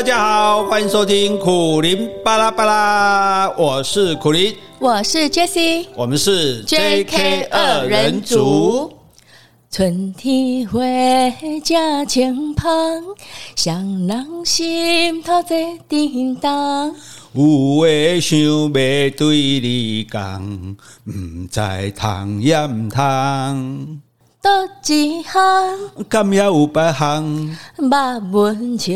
大家好，欢迎收听苦林巴拉巴拉，我是苦林，我是 Jessie，我们是 JK 二人组。春天花正轻芳，双人心头在叮当。有话想要对你讲，不知通也不通。多一行，敢也有别行。目文笑，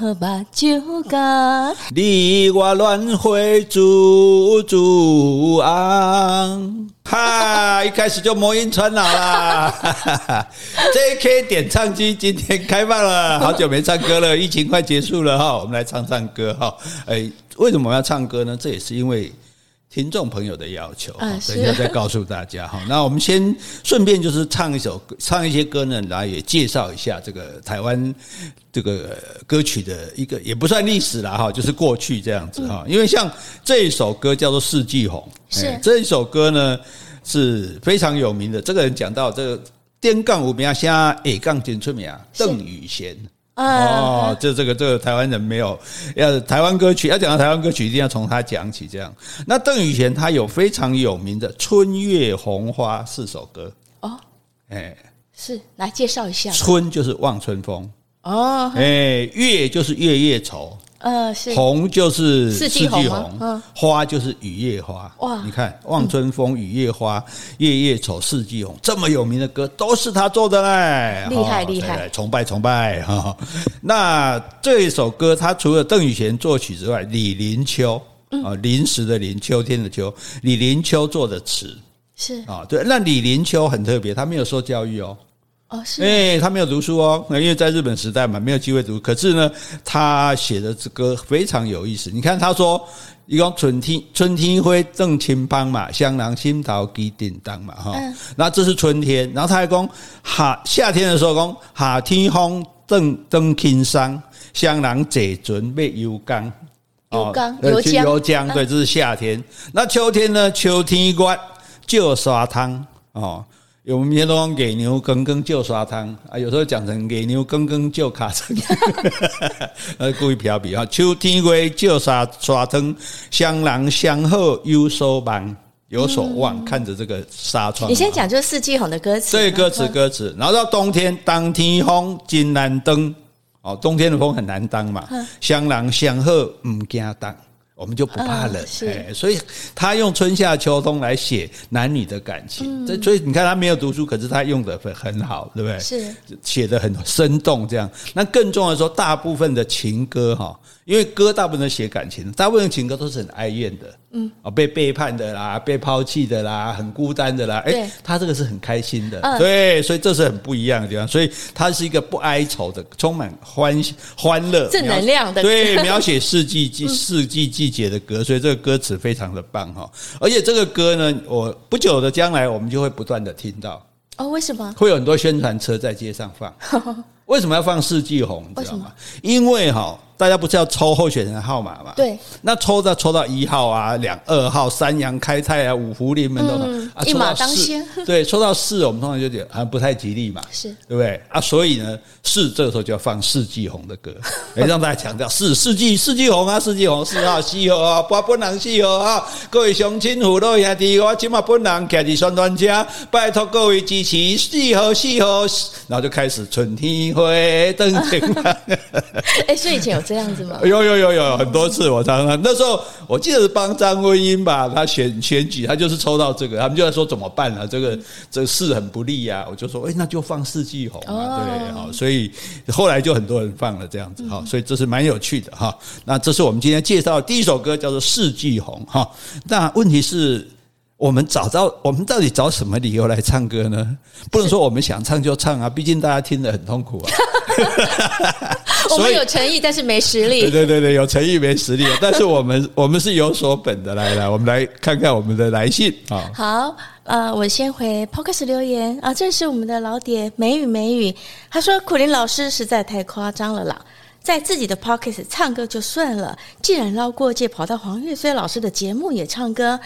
目睭干。你我乱会煮煮昂。哈，一开始就魔音传脑啦。JK 点唱机今天开放了，好久没唱歌了，疫情快结束了哈，我们来唱唱歌哈。哎，为什么我们要唱歌呢？这也是因为。听众朋友的要求，等一下再告诉大家哈。那我们先顺便就是唱一首，唱一些歌呢，然后也介绍一下这个台湾这个歌曲的一个也不算历史了哈，就是过去这样子哈。因为像这一首歌叫做《四季红》，是这一首歌呢是非常有名的。这个人讲到这个滇杠五名啊，像 A 杠真出名啊，邓雨贤。哦，就这个这个台湾人没有要台湾歌曲，要讲到台湾歌曲，一定要从他讲起。这样，那邓雨贤他有非常有名的《春月红花》四首歌哦，哎，是来介绍一下。春就是望春风哦，哎，月就是月夜愁。呃，是。红就是四季红，嗯，花就是雨夜花。哇，你看望春风、雨夜花、夜夜愁、四季红，这么有名的歌都是他做的嘞，厉害厉害，崇拜崇拜。哈。那这一首歌，他除了邓雨贤作曲之外，李林秋啊，临时的临，秋天的秋，李林秋做的词。是。啊，对。那李林秋很特别，他没有受教育哦。哦，是，哎，他没有读书哦，因为在日本时代嘛，没有机会读。可是呢，他写的这歌非常有意思。你看，他说一个春天，春天会正清芳嘛，香囊心桃给叮当嘛，哈。那这是春天，然后他还讲夏夏天的时候讲夏天风正正轻桑，香囊嘴唇被油缸，油缸油浆，对，这是夏天。那秋天呢？秋天关就刷汤哦。有我们天都讲给牛耕耕就刷汤啊，有时候讲成给牛耕耕就卡成，呃，故意飘笔啊。秋天归就刷刷汤，双人相后有所望，有所望，看着这个纱窗。你先讲就是四季红的歌词，对，歌词歌词。然后到冬天，当天风真难当哦，冬天的风很难当嘛。双人相后唔惊当。我们就不怕冷，哎，所以他用春夏秋冬来写男女的感情，这所以你看他没有读书，可是他用的很很好，对不对？是写的很生动，这样。那更重要的说，大部分的情歌哈，因为歌大部分都写感情，大部分情歌都是很哀怨的。嗯，啊，被背叛的啦，被抛弃的啦，很孤单的啦，哎、欸，他这个是很开心的，对，所以这是很不一样的地方，所以他是一个不哀愁的，充满欢欢乐、正能量的，对，描写四季季四季季节的歌，所以这个歌词非常的棒哈，而且这个歌呢，我不久的将来我们就会不断的听到。哦，为什么？会有很多宣传车在街上放，为什么要放四季红？你知道吗？因为哈。大家不是要抽候选人号码嘛？对，那抽到抽到一号啊，两二号，三阳开泰啊，五福临门都能啊，一马当先。对，抽到四，我们通常就觉得啊不太吉利嘛，是对不对啊？所以呢，四这个时候就要放四季红的歌，来 让大家强调四四季四季红啊，四季红四号四号啊，不本人四号啊，各位乡亲父老兄弟，我今嘛本人开的宣传车，拜托各位支持四号四号，然后就开始春天花正清芳。哎，所以以前有。这样子吗？有有有有很多次，我常常那时候我记得是帮张文英吧，他选选举，他就是抽到这个，他们就在说怎么办啊？这个这个事很不利呀，我就说，哎，那就放四季红啊，对，好，所以后来就很多人放了这样子哈，所以这是蛮有趣的哈。那这是我们今天介绍的第一首歌，叫做《四季红》哈。那问题是。我们找到我们到底找什么理由来唱歌呢？不能说我们想唱就唱啊，毕竟大家听得很痛苦啊。我们有诚意，但是没实力。对 对对对，有诚意没实力，但是我们 我们是有所本的。来来，我们来看看我们的来信啊。好，呃，我先回 Podcast 留言啊，这是我们的老爹美语美语，他说苦林老师实在太夸张了啦，在自己的 Podcast 唱歌就算了，既然绕过界跑到黄岳飞老师的节目也唱歌。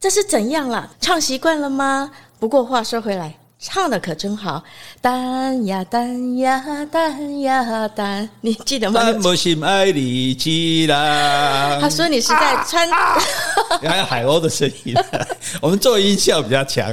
这是怎样了？唱习惯了吗？不过话说回来，唱的可真好，等呀等呀等呀等，你记得吗？等无心爱你起来。他说你是在穿，啊、还有海鸥的声音。我们做音效比较强。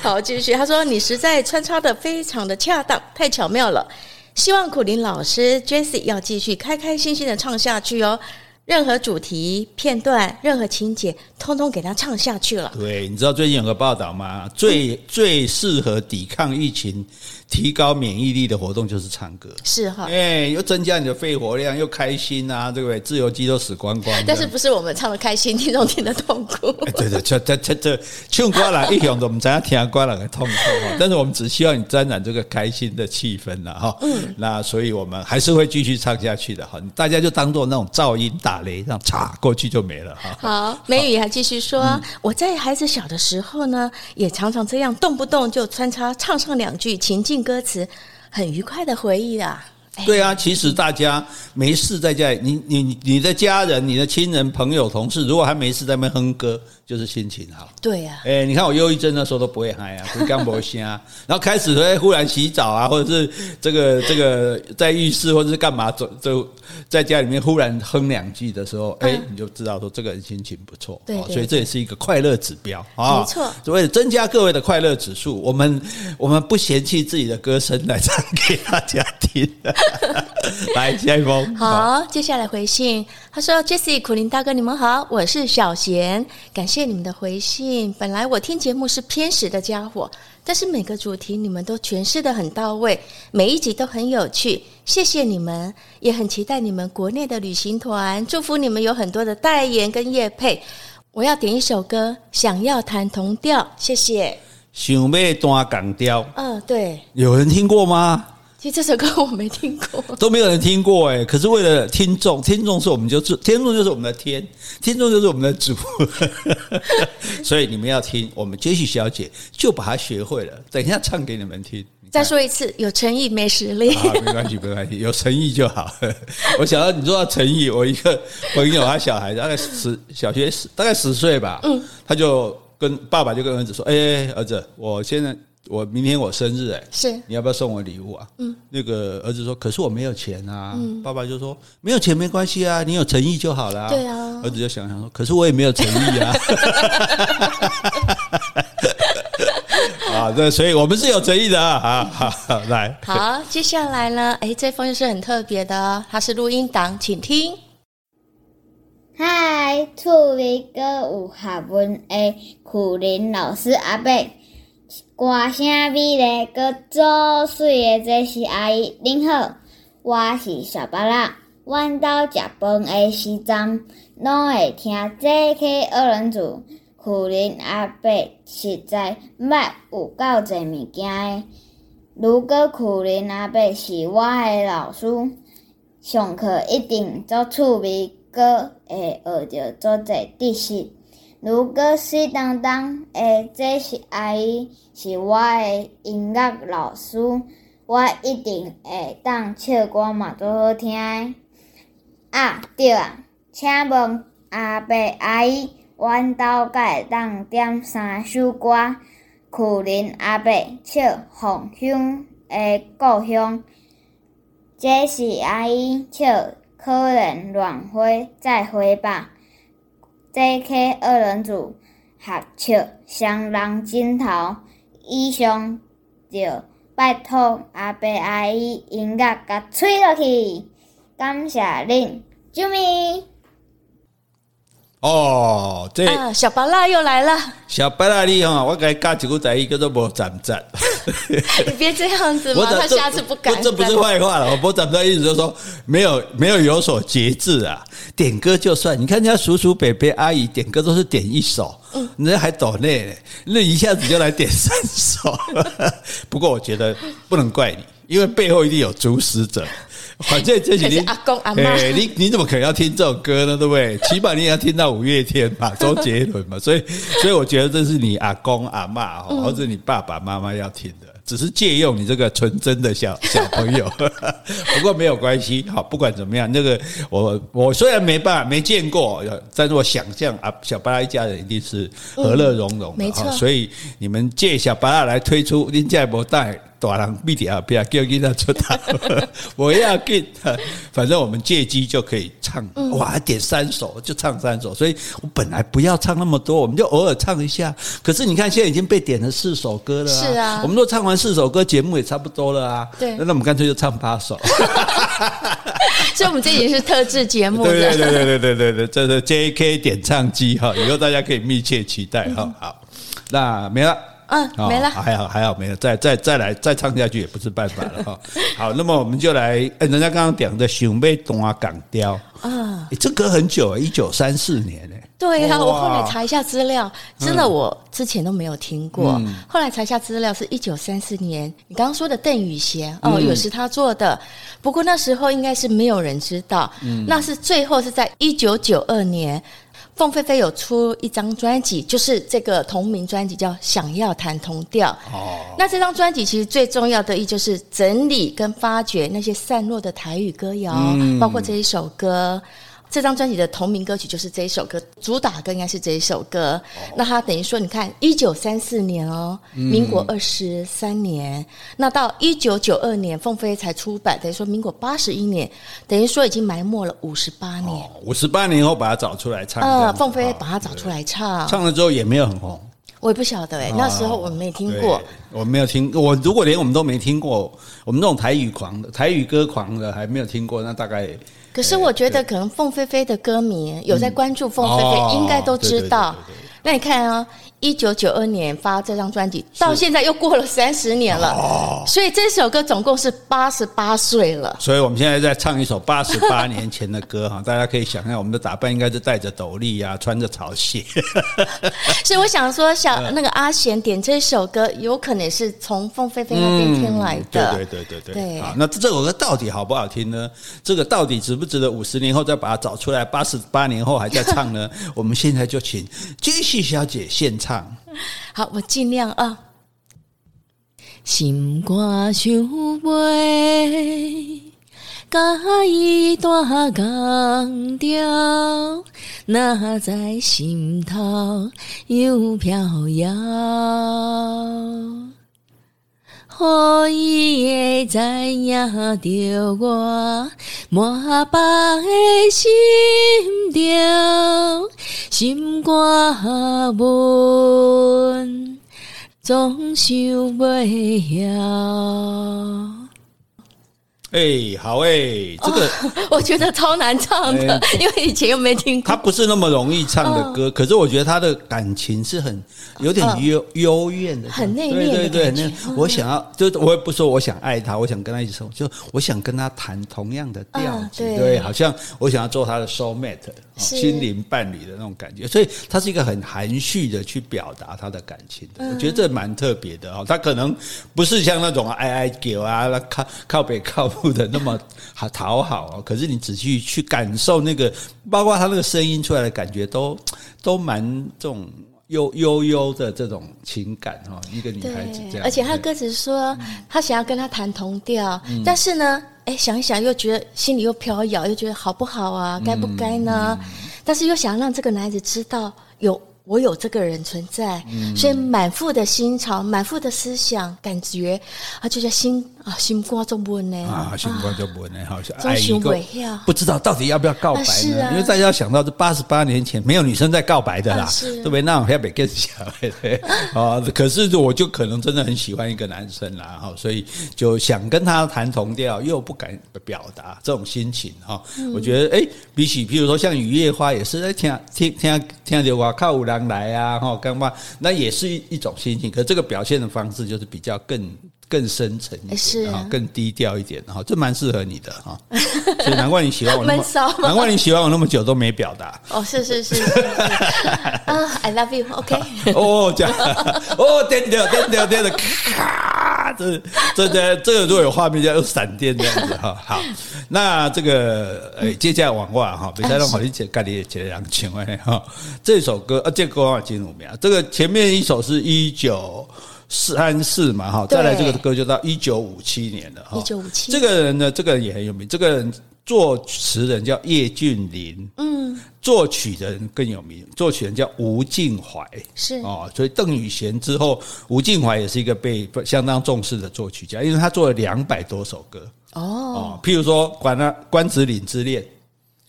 好，继续。他说你实在穿插的非常的恰当，太巧妙了。希望苦林老师 Jessie 要继续开开心心的唱下去哦。任何主题片段，任何情节，通通给他唱下去了。对，你知道最近有个报道吗？最最适合抵抗疫情。提高免疫力的活动就是唱歌，是哈，哎，又增加你的肺活量，又开心啊，对不对？自由基都死光光。但是不是我们唱的开心，听众听得痛苦？对 对，这这这这唱歌啦，一响都我们怎样听歌啦，痛苦哈。但是我们只希望你沾染这个开心的气氛了哈。嗯，那所以我们还是会继续唱下去的哈。大家就当做那种噪音打雷，这样嚓过去就没了哈。好，美语还继续说，嗯、我在孩子小的时候呢，也常常这样，动不动就穿插唱上两句情境。歌词很愉快的回忆啊。对啊，其实大家没事在家里，你你你的家人、你的亲人、朋友、同事，如果还没事在那边哼歌，就是心情好。对呀，哎，你看我忧郁症那时候都不会嗨啊，不干不声啊，然后开始会忽然洗澡啊，或者是这个这个在浴室或者是干嘛，就就在家里面忽然哼两句的时候，哎，你就知道说这个人心情不错。对，所以这也是一个快乐指标啊。没错，为了增加各位的快乐指数，我们我们不嫌弃自己的歌声来唱给大家听。来，下一封。好，接下来回信。他说：“Jessie 苦林大哥，你们好，我是小贤，感谢你们的回信。本来我听节目是偏食的家伙，但是每个主题你们都诠释的很到位，每一集都很有趣。谢谢你们，也很期待你们国内的旅行团，祝福你们有很多的代言跟业配。我要点一首歌，想要弹同调，谢谢。想要弹港调，嗯，对，有人听过吗？”其实这首歌我没听过，都没有人听过哎。可是为了听众，听众是我们就是听众就是我们的天，听众就是我们的主，所以你们要听，我们 Jessie 小姐就把它学会了。等一下唱给你们听。再说一次，有诚意没实力，啊，没关系没关系，有诚意就好。我想到你说到诚意，我一个朋友他小孩大概十小学十大概十岁吧，嗯，他就跟爸爸就跟儿子说：“哎，儿子，我现在。”我明天我生日哎，是你要不要送我礼物啊？嗯，那个儿子说，可是我没有钱啊。嗯，爸爸就说没有钱没关系啊，你有诚意就好了。对啊，儿子就想想说，可是我也没有诚意啊。啊，对，所以我们是有诚意的啊。好，好，来，好，接下来呢？哎，这封是很特别的，它是录音档，请听。嗨，厝里个有学问的苦林老师阿伯。歌声美丽，阁做水的这是阿姨，您好，我是小巴拉。阮兜食饭的时阵，拢会听 JK 二人组。苦苓阿伯实在捌有够侪物件的。如果苦苓阿伯是我的老师，上课一定足趣味，阁会学着足侪知识。如果水当当诶这是阿姨是我诶音乐老师，我一定会当唱歌嘛，多好听诶。啊，对啊，请问阿伯阿姨，阮兜敢会当点三首歌？苦林阿伯唱《红乡诶故乡》这是阿姨唱《可能乱花再花吧》。J.K. 二人组合唱双人枕头，以上就拜托阿伯阿姨音乐甲吹落去，感谢恁，啾咪。哦，这、啊、小巴拉又来了。小巴拉你哈，我给你教一个台语叫做无站站。你别这样子嘛，他下次不敢。这不是坏话了，我无站站意思就是说没有没有有所节制啊。点歌就算，你看人家叔叔伯伯阿姨点歌都是点一首，嗯，人家还抖内，那一下子就来点三首。不过我觉得不能怪你，因为背后一定有主使者。反正这几天阿公阿妈、欸，你你怎么可能要听这首歌呢？对不对？起码你也要听到五月天嘛，周杰伦嘛，所以 所以我觉得这是你阿公阿妈或者你爸爸妈妈要听的。只是借用你这个纯真的小小朋友，不过没有关系。好，不管怎么样，那个我我虽然没办法没见过，但是我想象啊，小巴拉一家人一定是和乐融融的。没错，所以你们借小巴拉来推出林家博带。大人必定要不要叫囡仔出头，我要给，反正我们借机就可以唱，哇，点三首就唱三首，所以我本来不要唱那么多，我们就偶尔唱一下。可是你看，现在已经被点了四首歌了，是啊，我们都唱完四首歌，节目也差不多了啊。对，那我们干脆就唱八首。所以，我们这已经是特制节目了。对对对对对对对，这是 J.K. 点唱机哈，以后大家可以密切期待哈。好，那没了。嗯，没了，还好还好没了，再再再来再唱下去也不是办法了哈。好，那么我们就来，人家刚刚讲的《想要弹港雕》啊，这歌很久，一九三四年呢。对啊，我后来查一下资料，真的我之前都没有听过，后来查一下资料是一九三四年。你刚刚说的邓雨贤哦，也是他做的，不过那时候应该是没有人知道，嗯那是最后是在一九九二年。凤飞飞有出一张专辑，就是这个同名专辑，叫《想要弹同调》。哦，那这张专辑其实最重要的意义就是整理跟发掘那些散落的台语歌谣，嗯、包括这一首歌。这张专辑的同名歌曲就是这一首歌，主打歌应该是这一首歌。哦、那他等于说，你看，一九三四年哦，民国二十三年，嗯、那到一九九二年，凤飞才出版，等于说民国八十一年，等于说已经埋没了五十八年。五十八年后把它找出来唱，呃，凤飞把它找出来唱，唱了之后也没有很红。我也不晓得哎，那时候我没听过，我没有听。我如果连我们都没听过，我们这种台语狂的、台语歌狂的还没有听过，那大概。可是我觉得，可能凤飞飞的歌迷有在关注凤飞飞，应该都知道。那你看啊。一九九二年发这张专辑，到现在又过了三十年了，哦、所以这首歌总共是八十八岁了。所以我们现在在唱一首八十八年前的歌哈，大家可以想象我们的打扮应该是戴着斗笠啊，穿着草鞋。所以我想说，小那个阿贤点这首歌，有可能是从凤飞飞那边听来的。对对对对对。好，那这首歌到底好不好听呢？这个到底值不值得五十年后再把它找出来？八十八年后还在唱呢？我们现在就请杰西小姐现场。好，我尽量啊。心肝想袂，甲伊弹港调，若在心头又飘摇。予伊会知影着我满腹的心着，心肝闷，总想袂晓。哎、欸，好哎、欸，这个、哦、我觉得超难唱的，欸、因为以前又没听过。他不是那么容易唱的歌，哦、可是我觉得他的感情是很有点幽幽怨的，很内敛的感觉。对对对，那我想要，就我也不说我想爱他，我想跟他一起生活，就我想跟他弹同样的调子，哦、对，好像我想要做他的 soul mate，是心灵伴侣的那种感觉。所以他是一个很含蓄的去表达他的感情的，嗯、我觉得这蛮特别的哦。他可能不是像那种哀哀叫啊，靠靠北靠。的那么好讨好哦，可是你仔细去感受那个，包括他那个声音出来的感觉，都都蛮这种悠悠悠的这种情感哈。一个女孩子这样，而且他的歌词说他想要跟他谈同调，嗯、但是呢，哎，想一想又觉得心里又飘摇，又觉得好不好啊？该不该呢？嗯、但是又想让这个男孩子知道有。我有这个人存在，所以满腹的心潮，满腹的思想感觉，啊，就在心啊，心肝就闷呢啊，心肝就闷呢，好像爱一个不知道到底要不要告白呢？因为大家要想到这八十八年前没有女生在告白的啦，对不对？那我要被更小，对 啊。可是我就可能真的很喜欢一个男生啦，哈，所以就想跟他谈同调，又不敢表达这种心情哈。我觉得，哎，比起譬如说像雨夜花，也是在听听听听着我靠五郎来啊，哈，干嘛？那也是一一种心情，可这个表现的方式就是比较更更深沉一点，是啊，更低调一点，哈，这蛮适合你的哈，所以难怪你喜欢我那么，难怪你喜欢我那么久都没表达。哦，是是是，啊，I love you，OK。哦，这样，哦，电掉电掉电的，咔。啊，这这这这个如果有画面，就有闪电这样子哈。好，那这个呃，接下来往外哈，比赛让好你姐盖里姐两千万哈。这首歌啊，这歌啊金五秒，这个前面一首是一九三四嘛哈，再来这个歌就到一九五七年了哈。一九五七，这个人呢，这个人也很有名，这个人。作词人叫叶俊麟，嗯，作曲的人更有名，作曲人叫吴敬怀，是哦，所以邓宇贤之后，吴敬怀也是一个被相当重视的作曲家，因为他做了两百多首歌，哦，哦，譬如说《关那关子岭之恋》，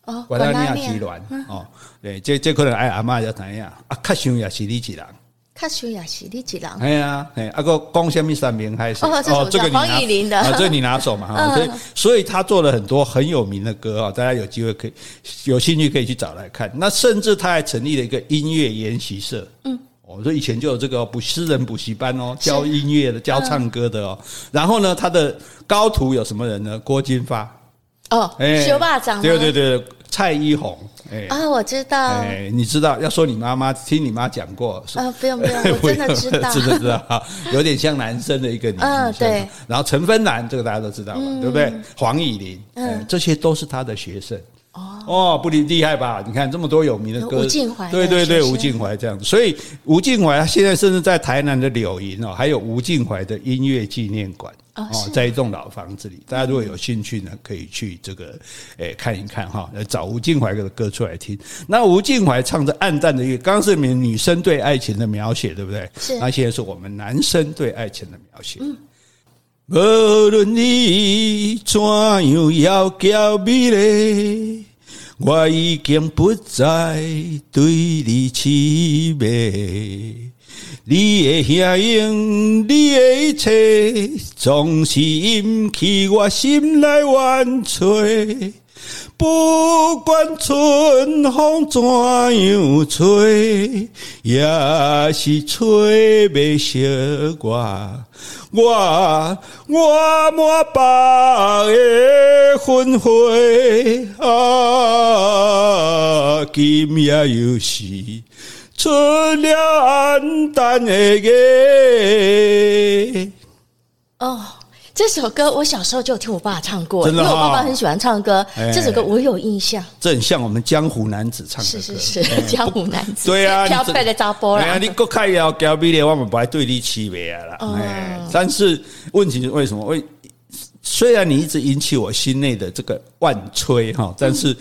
哦，《关那尼亚奇峦》，哦，对，这这可能爱阿嬷要怎样啊？较想也是你一人。他修也是你几郎？哎呀，哎，阿哥讲什么三名还是哦，这个黄雨玲的，这个你拿手嘛 哈。所以，所以他做了很多很有名的歌啊，大家有机会可以有兴趣可以去找来看。那甚至他还成立了一个音乐研习社。嗯，我说以前就有这个补私人补习班哦，教音乐的，教唱歌的哦。然后呢，他的高徒有什么人呢？郭金发哦，哎，修霸长，对对对。蔡依红，哎啊，我知道，哎，你知道？要说你妈妈，听你妈讲过，啊，不用不用，我真的知道，真的知道，有点像男生的一个女生，嗯，对。然后陈芬兰，这个大家都知道嘛，对不对？黄以玲，嗯，这些都是他的学生。哦，不厉厉害吧？你看这么多有名的歌，吴敬怀，对对对，吴敬怀这样子。所以吴敬怀现在甚至在台南的柳营哦，还有吴敬怀的音乐纪念馆哦，在一栋老房子里。大家如果有兴趣呢，可以去这个诶看一看哈，找吴敬怀的歌出来听。那吴敬怀唱着暗淡的月，刚刚是你们女生对爱情的描写，对不对？是。那现在是我们男生对爱情的描写。嗯。无论你怎样要娇美丽。我已经不再对你痴迷，你的声音，你的一切，总是引起我心内怨嗟。不管春风怎样吹，也是吹不熄我。我我满腹的愤悔啊，今夜又是出了暗淡的夜。哦。这首歌我小时候就有听我爸唱过，因为我爸爸很喜欢唱歌。这首歌我有印象，这很像我们江湖男子唱的歌。是是是，江湖男子。对啊，飘派的扎波啦。哎呀，你国开要交比咧，我们不爱对你欺负啊啦。哎，但是问题是为什么？为虽然你一直引起我心内的这个万吹哈，但是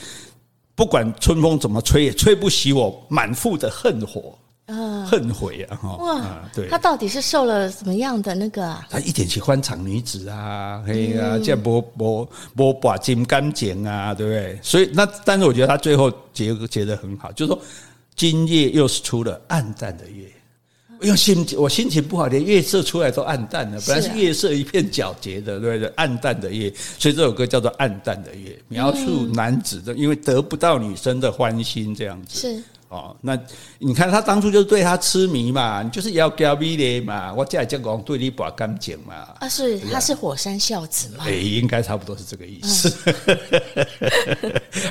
不管春风怎么吹，也吹不熄我满腹的恨火。啊，恨悔啊！哈哇，对，他到底是受了什么样的那个啊？他一点喜欢场女子啊，嘿啊，这样不不不把金干净啊，对不对？所以那，但是我觉得他最后结结得很好，就是说今夜又是出了暗淡的月，因为心我心情不好，连月色出来都暗淡了。本来是月色一片皎洁的，对不对？暗淡的夜，所以这首歌叫做《暗淡的夜》，描述男子的因为得不到女生的欢心这样子。是。哦，那你看他当初就是对他痴迷嘛，你就是要交美丽嘛，我再讲讲对你把感情嘛。啊，是他是火山孝子嘛？哎，应该差不多是这个意思。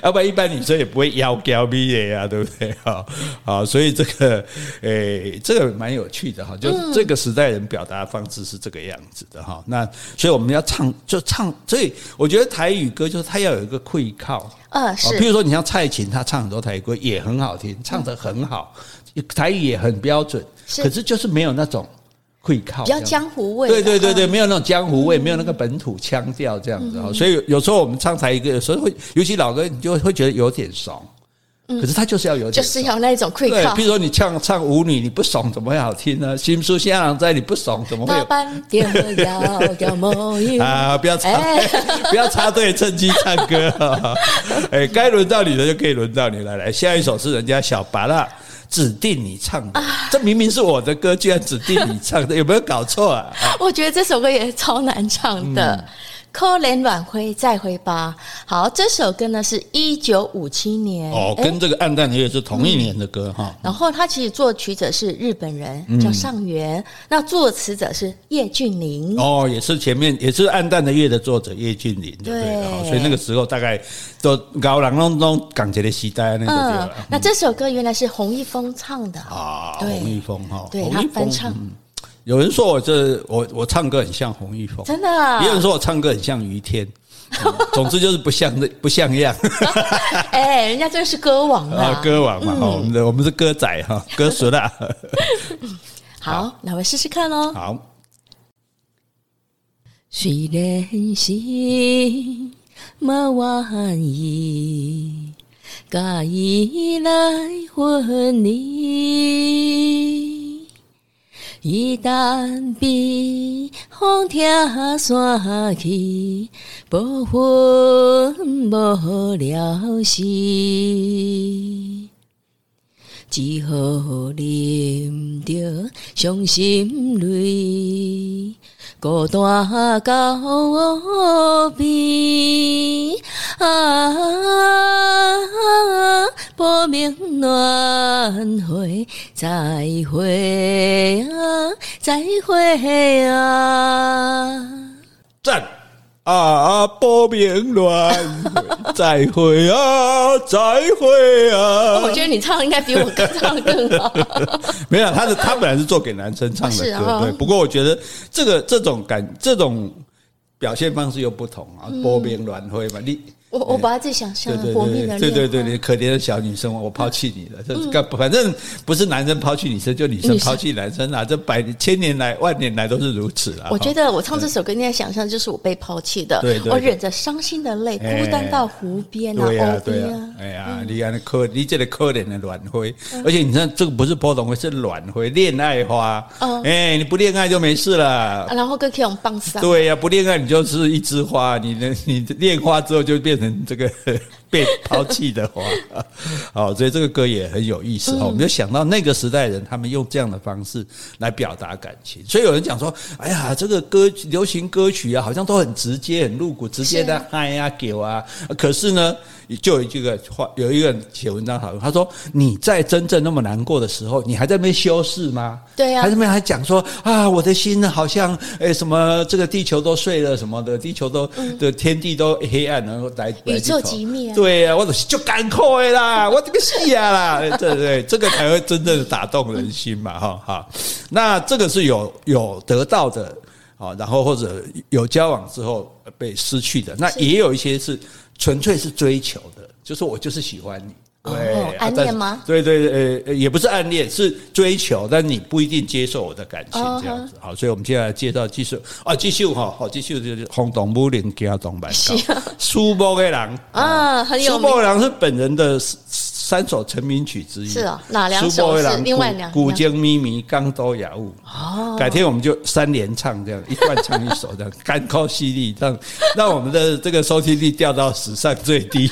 要 不然一般女生也不会要交美丽啊，对不对？哈，好，所以这个，诶，这个蛮有趣的哈，就是这个时代人表达方式是这个样子的哈。那所以我们要唱就唱，所以我觉得台语歌就是它要有一个会靠。呃，是，譬如说你像蔡琴，她唱很多台语歌也很好听，唱得很好，台语也很标准，可是就是没有那种会靠，比较江湖味。对对对对，没有那种江湖味，没有那个本土腔调这样子啊，所以有时候我们唱台语歌，有时候会，尤其老歌，你就会觉得有点怂。可是他就是要有，就是要那种愧对。比如说你唱唱舞女，你不怂怎么会好听呢？新书新郎在，你不怂怎么会？啊，不要插，不要插队，趁机唱歌。哎，该轮到你的就可以轮到你来。来，下一首是人家小芭乐指定你唱的，这明明是我的歌，居然指定你唱的，有没有搞错啊？我觉得这首歌也超难唱的。可怜晚辉，再会吧。好，这首歌呢是一九五七年哦，跟这个暗淡的月是同一年的歌哈。嗯、然后他其实作曲者是日本人，叫上元。嗯、那作词者是叶俊麟哦，也是前面也是暗淡的月的作者叶俊麟，对，对所以那个时候大概都高朗弄弄港姐的时代那个、嗯。那这首歌原来是洪一峰唱的啊，对洪一峰哈，对他翻唱。有人说我这我我唱歌很像洪一峰，真的啊。也有人说我唱歌很像于天，嗯、总之就是不像不像样。哎，人家这是歌王啊，歌王嘛，我们的我们是歌仔哈，歌叔啦。好，那我试试看喽。好，虽然心没愿意，假意来分离。一旦被风听散去，无魂无了息，只好忍着伤心泪。孤单到无边啊，不明轮回，再会啊，再会啊！赞啊，不明轮回，再会啊，再会啊！我觉得你唱的应该比我歌唱的更好。没有，他是他本来是做给男生唱的歌，哦、对。不过我觉得这个这种感这种表现方式又不同啊，波边乱会嘛，你。我我把它自己想象了，活命的对对对对，可怜的小女生，我抛弃你了。这个反正不是男生抛弃女生，就女生抛弃男生啊！这百千年来万年来都是如此啊！我觉得我唱这首歌，你在想象就是我被抛弃的，我忍着伤心的泪，孤单到湖边啊！对呀对呀，哎呀，你看那可你这里可怜的卵灰，而且你看这个不是波动灰，是卵灰，恋爱花。哎，你不恋爱就没事了。然后跟 K 用棒上。对呀，不恋爱你就是一枝花，你的你恋花之后就变成这个。被抛弃的话，好，所以这个歌也很有意思哈。我们就想到那个时代人，他们用这样的方式来表达感情。所以有人讲说：“哎呀，这个歌流行歌曲啊，好像都很直接、很露骨，直接的嗨呀、给啊。”可是呢，就有一个话，有一个人写文章讨论，他说：“你在真正那么难过的时候，你还在那边修饰吗？对呀，还在那边还讲说啊，我的心好像哎什么，这个地球都碎了什么的，地球都的天地都黑暗，然后来宇宙极灭。”对呀、啊，我就感慨啦，我这个戏呀啦，对对对，这个才会真正的打动人心嘛，哈哈。那这个是有有得到的，啊，然后或者有交往之后被失去的，那也有一些是纯粹是追求的，就是我就是喜欢你。对，哦、暗恋吗？对对对，呃，也不是暗恋，是追求，但你不一定接受我的感情，这样子。好，所以我们接下来介绍继续啊，继续哈，好，继续就是轰动武林加动漫，苏波的人啊，很有名。苏波的人是本人的三首成名曲之一，是啊，哪两首是？另外两古今咪咪刚多雅物哦，改天我们就三连唱这样，一段唱一首这样，干扣犀利，让让我们的这个收听率掉到史上最低，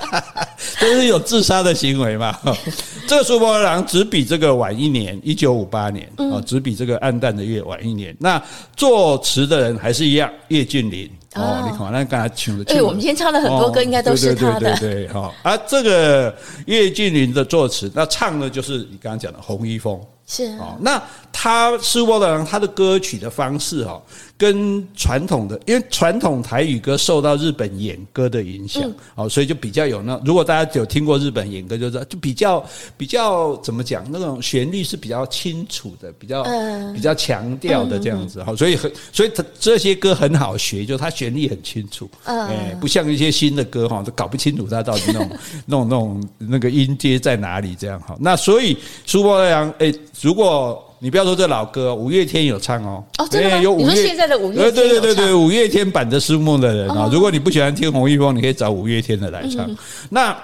这是有自杀的行为嘛？这个苏波的郎只比这个晚一年，一九五八年啊，只比这个暗淡的月晚一年。那作词的人还是一样，叶俊麟。哦，你看，那刚才唱的，对，我们今天唱了很多歌，应该都是他的。对对对，好。而这个叶俊麟的作词，那唱的就是你刚刚讲的洪一峰。是。哦，那他苏波的郎，他的歌曲的方式哦。跟传统的，因为传统台语歌受到日本演歌的影响，哦，所以就比较有那。如果大家有听过日本演歌，就知道就比较比较怎么讲，那种旋律是比较清楚的，比较比较强调的这样子。好，所以很所以他这些歌很好学，就他旋律很清楚，哎，不像一些新的歌哈，都搞不清楚他到底那种 那种那种那个音阶在哪里这样哈。那所以苏波的郎，哎，如果。你不要说这老歌，五月天有唱哦。哦，真的有五月。你说现在的五月天？对对对对，五月天版的《思梦的人》啊。如果你不喜欢听洪一峰，你可以找五月天的来唱。那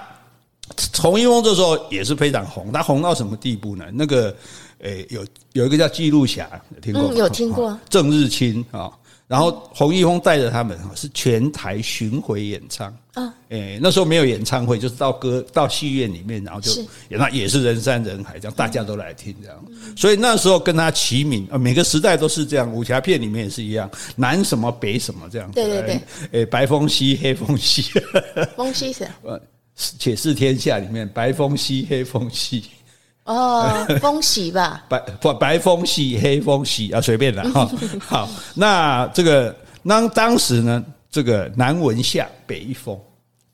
洪一峰这时候也是非常红，他红到什么地步呢？那个诶，有有一个叫记录侠，有听过吗？有听过。郑日清啊。然后洪一峰带着他们哈，是全台巡回演唱啊，诶，那时候没有演唱会，就是到歌到戏院里面，然后就演，那也是人山人海，这样大家都来听这样。所以那时候跟他齐名啊，每个时代都是这样，武侠片里面也是一样，南什么北什么这样。对对对，诶，白风西黑风西，风西是 呃，且试天下里面白风西黑凤戏。哦，风喜吧，白不白风喜，黑风喜啊，随便的哈。好，那这个那当时呢，这个南文夏北一风，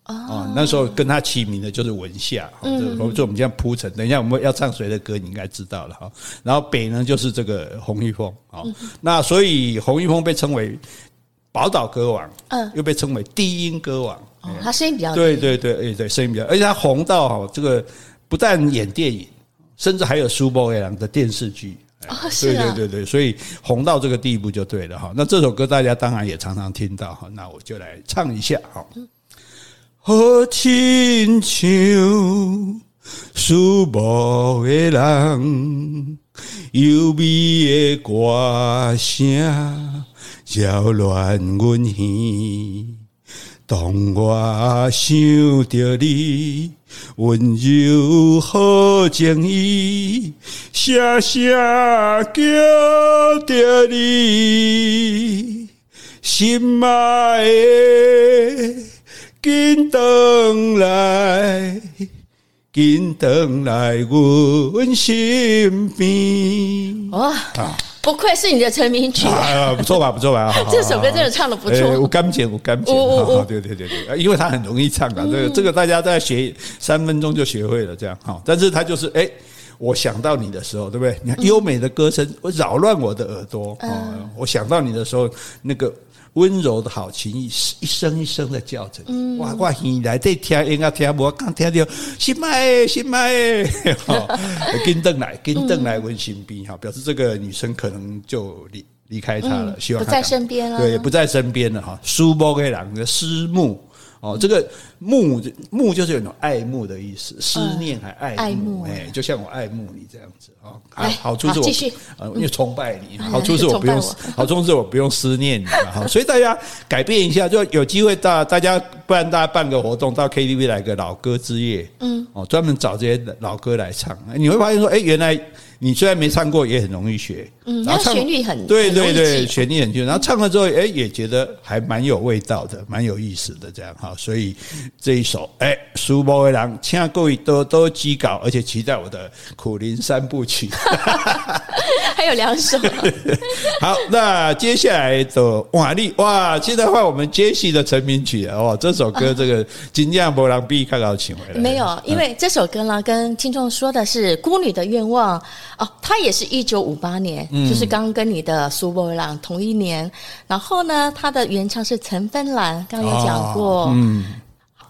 哦，那时候跟他齐名的就是文夏，嗯，就我们这样铺陈。等一下我们要唱谁的歌，你应该知道了哈。然后北呢就是这个洪一峰啊，那所以洪一峰被称为宝岛歌王，嗯，又被称为低音歌王。哦，他声音比较对对对，哎对，声音比较，而且他红到哈这个不但演电影，甚至还有苏波威郎的电视剧。哦，是啊，对对对对，所以红到这个地步就对了哈。那这首歌大家当然也常常听到哈，那我就来唱一下哈。好亲像思慕的人，优美的歌声扰乱阮耳。当我想着你温柔好情意，声声叫着你心爱的。紧回来，紧回来，阮身边。哇，不愧是你的成名曲啊！不错吧？不错吧？这首歌真的唱的不错。我刚剪，我感觉。对对对对，因为它很容易唱的。这个这个大家在学三分钟就学会了，这样哈。但是它就是哎，我想到你的时候，对不对？你看优美的歌声，我扰乱我的耳朵。嗯，我想到你的时候，那个。温柔的好情意，一声一声的叫着你。哇！我耳来这听应该听，我刚听到心爱心爱，跟邓来跟邓来温馨兵哈，表示这个女生可能就离离开他了，希望不在身边了，对，不在身边了哈。苏波给郎的思慕。哦，这个慕慕就是有一种爱慕的意思，思念还爱慕，哎，就像我爱慕你这样子啊。好，好处是我继续，呃，因为崇拜你，好处是我 不用，好处是我不用思念你嘛。哈，所以大家改变一下，就有机会到大家，不然大家办个活动，到 KTV 来个老歌之夜，嗯，哦，专门找这些老歌来唱，你会发现说，哎，原来。你虽然没唱过，也很容易学。嗯，然后旋律很对对对，旋律很清楚。然后唱了之后，哎，也觉得还蛮有味道的，蛮有意思的这样哈。所以这一首，哎，苏波为郎，请各位多多指教，而且期待我的苦林三部曲。还有两首。好，那接下来的瓦力哇，现在换我们杰西的成名曲哦。这首歌这个金将波浪比看到请回来。没有，因为这首歌呢，跟听众说的是《孤女的愿望》。哦，他也是一九五八年，嗯、就是刚跟你的苏波朗同一年。然后呢，他的原唱是陈芬兰，刚刚有讲过。哦、嗯，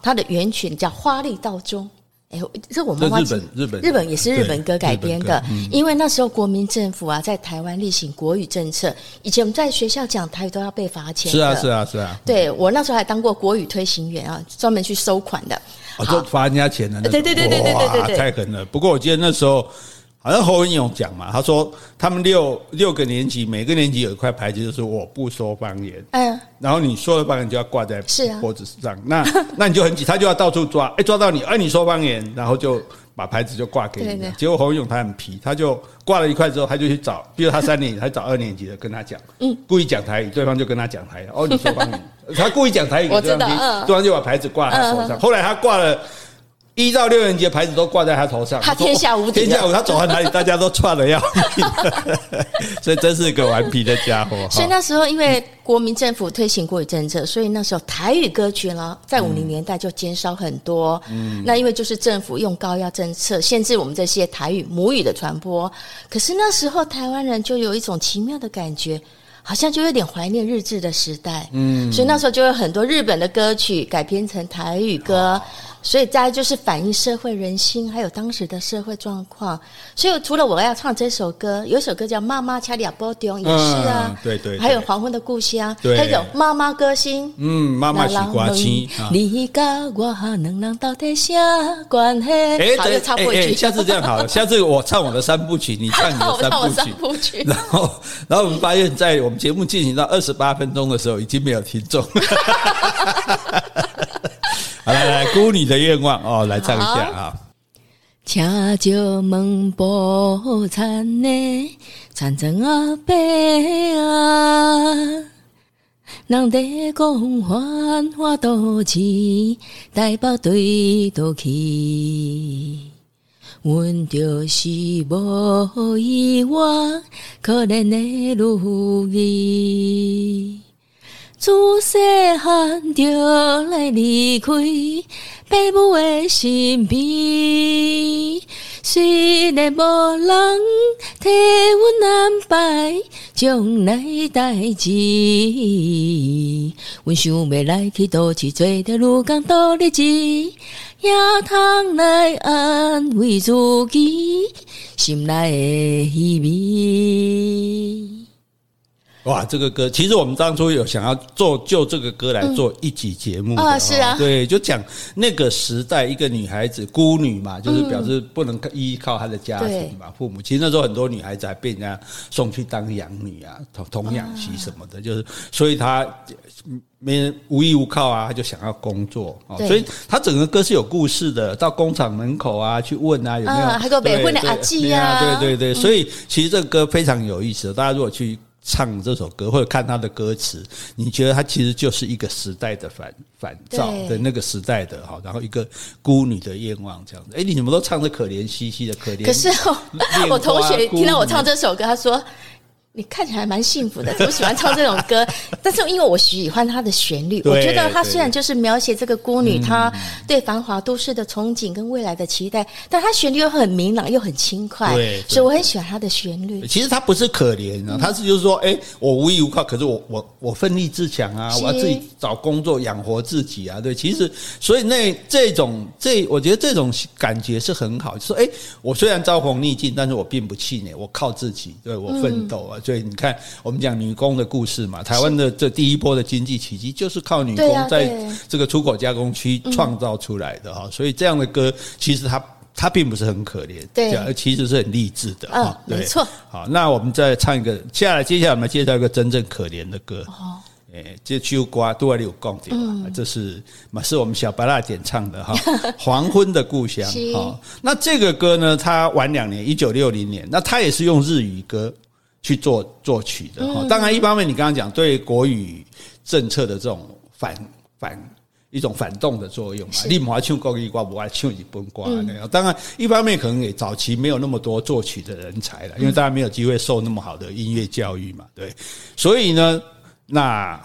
他的原曲叫《花丽道中》。哎，这我们日本日本日本也是日本歌改编的。嗯、因为那时候国民政府啊，在台湾例行国语政策，以前我们在学校讲台语都要被罚钱。是啊，是啊，是啊。对，我那时候还当过国语推行员啊，专门去收款的。哦，就罚人家钱的。对对对对对对对对，太狠了。不过我记得那时候。好像侯文勇讲嘛，他说他们六六个年级，每个年级有一块牌子，就是我不说方言。嗯，然后你说了方言就要挂在脖子上，啊、那 那你就很急，他就要到处抓，哎，抓到你，哎，你说方言，然后就把牌子就挂给你。结果侯文勇他很皮，他就挂了一块之后，他就去找，比如他三年级，他找二年级的跟他讲，嗯，故意讲台语，对方就跟他讲台语。哦，你说方言，他故意讲台语，我知道，对方就把牌子挂在他手上。后来他挂了。一到六年级的牌子都挂在他头上，他天下无敌。天下无敌，他走到哪里，大家都串了要命，所以真是个顽皮的家伙。所以那时候，因为国民政府推行国语政策，所以那时候台语歌曲呢，在五零年代就减少很多。嗯，那因为就是政府用高压政策限制我们这些台语母语的传播。可是那时候台湾人就有一种奇妙的感觉，好像就有点怀念日治的时代。嗯，所以那时候就有很多日本的歌曲改编成台语歌。所以，再就是反映社会人心，还有当时的社会状况。所以，除了我要唱这首歌，有一首歌叫《妈妈恰利亚波丢》，也是啊，对对。还有《黄昏的故乡》，还有《妈妈歌星》。嗯，妈妈是关心。你跟我能人到底啥关系？哎，好，唱过去。下次这样好了，下次我唱我的三部曲，你唱你的三部曲。然后，然后我们发现，在我们节目进行到二十八分钟的时候，已经没有听众。好来来，孤女的愿望哦，来唱一下啊！请就门波残呢，残阵阿伯啊，人地讲繁华都市，台北对倒去，阮就是无依我可怜的女儿。自细汉就来离开父母的身边，虽然无人替阮安排将来代志，阮想要来去倒市做条鹿港度日子，也通来安慰自己心内的虚伪。哇，这个歌其实我们当初有想要做，就这个歌来做一集节目啊，是啊，对，就讲那个时代一个女孩子孤女嘛，就是表示不能依靠她的家庭嘛，父母。其实那时候很多女孩子还被人家送去当养女啊，童童养媳什么的，就是所以她没人无依无靠啊，她就想要工作啊，所以她整个歌是有故事的，到工厂门口啊去问啊有没有，还有北婚的阿姊啊，对对对，所以其实这个歌非常有意思，大家如果去。唱这首歌或者看他的歌词，你觉得他其实就是一个时代的反反照的那个时代的哈，然后一个孤女的愿望这样子。哎，你怎么都唱的可怜兮兮的可怜？可是我 同学听到我唱这首歌，他说。你看起来蛮幸福的，怎么喜欢唱这种歌，但是因为我喜欢它的旋律，我觉得它虽然就是描写这个孤女，她对繁华都市的憧憬跟未来的期待，但它旋律又很明朗又很轻快，所以我很喜欢它的旋律。其实它不是可怜啊，它是就是说，哎，我无依无靠，可是我我我奋力自强啊，我要自己找工作养活自己啊，对，其实所以那这种这我觉得这种感觉是很好，就是说，哎，我虽然遭逢逆境，但是我并不气馁，我靠自己，对我奋斗啊。所以你看，我们讲女工的故事嘛，台湾的这第一波的经济奇迹就是靠女工在这个出口加工区创造出来的哈。所以这样的歌，其实它它并不是很可怜，对，而其实是很励志的啊。没错。好，那我们再唱一个，接下来接下来我们介绍一个真正可怜的歌。哦，哎，这首歌都还有讲的，这是嘛是我们小芭乐点唱的哈，《黄昏的故乡》。好，那这个歌呢，它晚两年，一九六零年，那它也是用日语歌。去做作曲的哈，当然一方面你刚刚讲对国语政策的这种反反一种反动的作用嘛，立马唱国语歌，不爱唱日本歌那样。当然一方面可能也早期没有那么多作曲的人才了，因为大家没有机会受那么好的音乐教育嘛，对。所以呢，那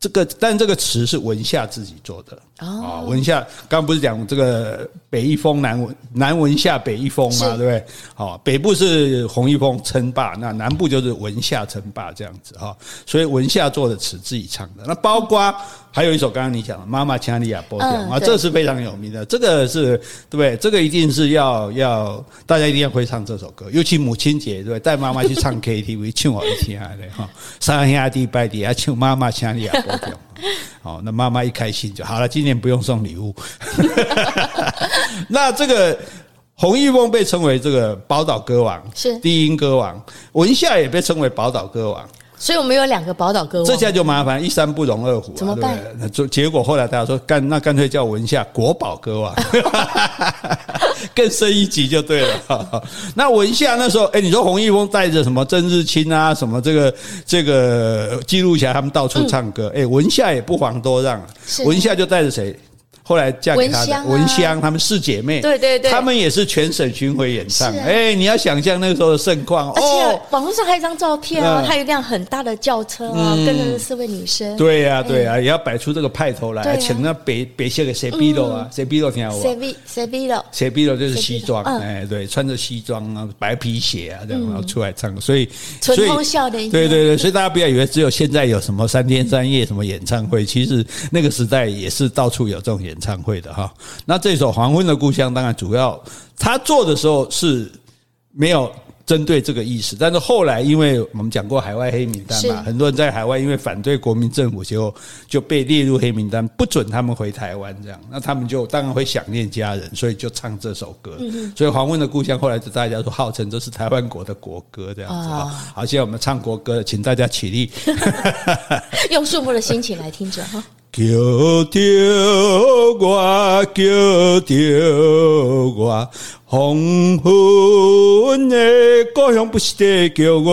这个但这个词是文夏自己做的啊，文夏刚刚不是讲这个。北一峰南文南文夏北一峰嘛，对不对？好，北部是洪一峰称霸，那南部就是文夏称霸这样子哈。所以文夏做的词自己唱的，那包括还有一首刚刚你讲的《妈妈请你也播掉》啊，这是非常有名的。这个是对不对？这个一定是要要大家一定要会唱这首歌，尤其母亲节对不对？带妈妈去唱 KTV 唱好听的哈，三兄弟拜弟啊，唱妈妈请你也 好，那妈妈一开心就好了。今年不用送礼物。那这个洪一峰被称为这个宝岛歌王，是低音歌王。文夏也被称为宝岛歌王。所以我们有两个宝岛歌王，这下就麻烦，一山不容二虎，怎么办？那结果后来大家说，干那干脆叫文夏国宝歌王，更深一级就对了。那文夏那时候，哎，你说洪一峰带着什么曾日清啊，什么这个这个记录下他们到处唱歌，哎，文夏也不遑多让，文夏就带着谁？后来嫁给他的文香，她们四姐妹，对对对，她们也是全省巡回演唱。哎，你要想象那个时候的盛况哦。而且网络上还有一张照片啊，她有一辆很大的轿车啊，跟着四位女生。对呀对呀，也要摆出这个派头来，请那北北些个谁比罗啊，谁比罗挺好谁比谁比罗，谁比罗就是西装，哎对，穿着西装啊，白皮鞋啊这样然后出来唱，所以春风笑的。对对对，所以大家不要以为只有现在有什么三天三夜什么演唱会，其实那个时代也是到处有这种演。演唱会的哈，那这首《黄昏的故乡》当然主要他做的时候是没有针对这个意思，但是后来因为我们讲过海外黑名单嘛，很多人在海外因为反对国民政府，结果就被列入黑名单，不准他们回台湾这样，那他们就当然会想念家人，所以就唱这首歌。所以《黄昏的故乡》后来就大家都号称这是台湾国的国歌这样子啊。好，现在我们唱国歌，请大家起立，用肃穆的心情来听着哈。叫着我，叫着我，黄昏的故乡不是在叫我，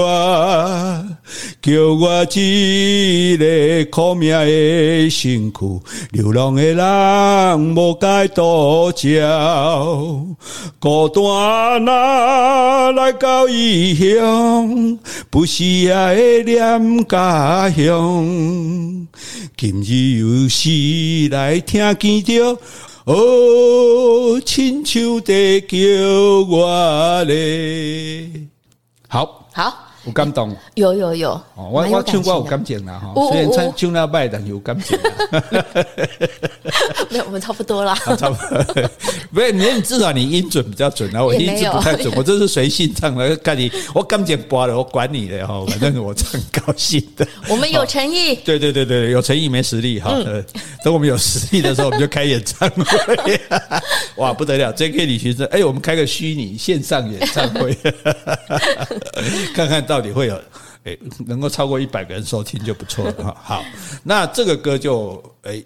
叫我一个苦命的身躯，流浪的人无该多叫，孤单哪来到异乡，不是也会念家乡，今日有时来听见着。哦，亲像在叫我嘞，好，好。有感动，有有有，哦、我我唱歌有感情啦哈，虽然唱唱那拜，但有感情。没有，我们差不多啦，差不多。不是，你至少你音准比较准，然后我音准不太准，我这是随性唱的，看你我感情播了，我管你的哈，反正我唱高兴的。我们有诚意，对对对对，有诚意没实力哈。等我们有实力的时候，我们就开演唱会。哇，不得了！J.K. 李学生，哎，我们开个虚拟线上演唱会，看看到。到底会有诶，能够超过一百个人收听就不错了哈。好，那这个歌就诶，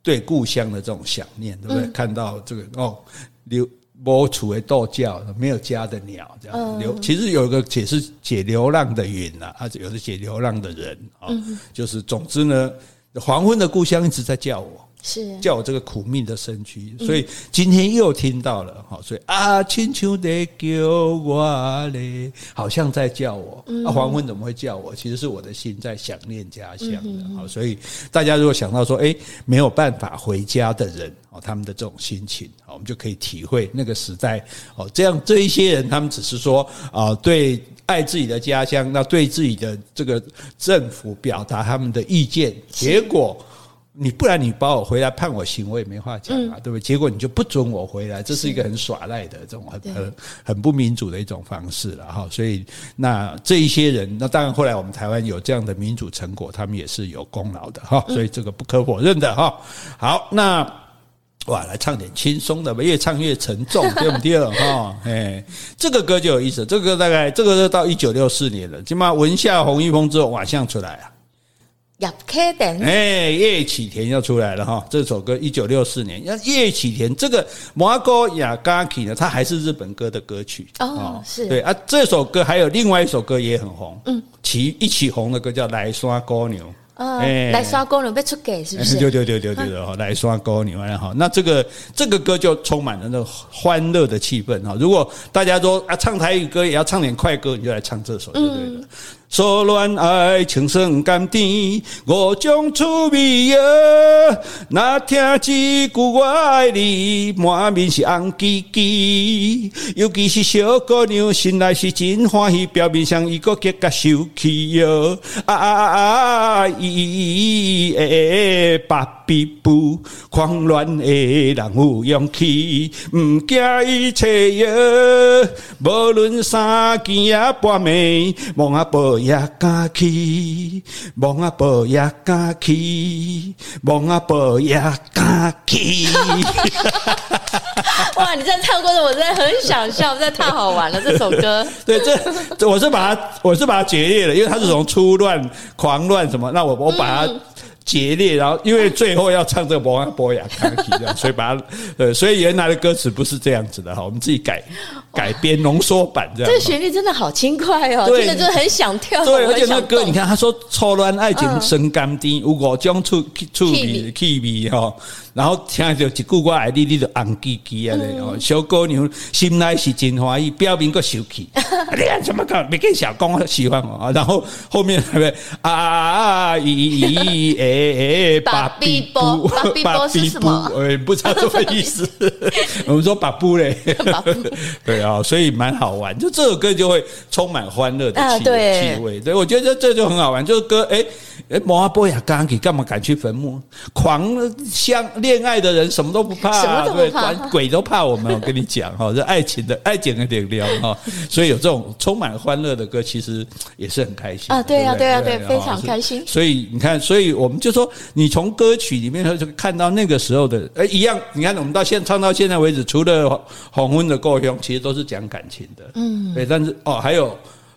对故乡的这种想念，对不对？看到这个哦，流播出为豆叫没有家的鸟，这样流。其实有一个解释，解流浪的云呐，啊，有的解流浪的人啊，就是总之呢，黄昏的故乡一直在叫我。是叫我这个苦命的身躯，所以今天又听到了哈，所以啊，亲像在叫我嘞，好像在叫我。啊，黄昏怎么会叫我？其实是我的心在想念家乡的。好，所以大家如果想到说，哎，没有办法回家的人哦，他们的这种心情，我们就可以体会那个时代哦。这样这一些人，他们只是说啊，对爱自己的家乡，那对自己的这个政府表达他们的意见，结果。你不然你把我回来判我刑，我也没话讲啊，对不对？结果你就不准我回来，这是一个很耍赖的这种很很很不民主的一种方式了哈。所以那这一些人，那当然后来我们台湾有这样的民主成果，他们也是有功劳的哈。所以这个不可否认的哈。好，那哇，来唱点轻松的吧，越唱越沉重，对不对？哈，哎，这个歌就有意思，这个歌大概这个到一九六四年了，起码文夏洪一峰之后，瓦相出来啊。叶启田，哎，叶启田要出来了哈！这首歌一九六四年，要叶启田这个麻古亚嘎奇呢，它还是日本歌的歌曲哦，是对啊。这首歌还有另外一首歌也很红，嗯，起一起红的歌叫《来山姑娘》。哎，来刷公牛被出给是不是？对对对对对的哈，来山姑娘哈。那这个这个歌就充满了那个欢乐的气氛哈。如果大家说啊，唱台语歌也要唱点快歌，你就来唱这首就对了。嗯所恋爱情深甘甜，五种滋味呀。那听一句我爱你，满面是红记记。尤其是小姑娘心内是真欢喜，表面上伊个结甲受气哟。啊啊啊啊！咦咦！诶诶，把臂步狂乱的人有勇气，唔惊一切哟。无论三更也半暝，望啊无。也敢去，望啊宝也敢去，望啊宝也敢去。哇！你这样唱过的，我真的很想笑，真的太好玩了。这首歌，对，这我是把它，我是把它决裂了，因为它是从初乱、狂乱什么，那我我把它。决裂，然后因为最后要唱这个波安波雅康体这样，所以把它呃，所以原来的歌词不是这样子的哈，我们自己改改编浓缩版这样。这个旋律真的好轻快哦，真的就是很想跳。对，而且那个歌你看，他说错乱爱情生甘甜，有五种处处味气味哈。然后听着一句我爱你，你就红叽叽啊！哦，小姑娘心内是真欢喜，表面个受气。你看怎么搞？没跟小公喜欢我啊？然后后面还没啊咦咦诶诶，把比波，把臂步，诶，不知道什么意思。我们说把布嘞，对啊，所以蛮好玩。就这首歌就会充满欢乐的气气味。对，我觉得这就很好玩。这首歌，诶诶，摩阿波亚刚给干嘛敢去坟墓？狂相。恋爱的人什么都不怕，啊，对，鬼都怕我们。我跟你讲哈，这爱情的爱情的力量哈，所以有这种充满欢乐的歌，其实也是很开心啊。对呀，对呀，对，非常开心。所以你看，所以我们就说，你从歌曲里面就看到那个时候的，哎，一样。你看，我们到现唱到现在为止，除了黄昏的故乡，其实都是讲感情的。嗯，对。但是哦，还有。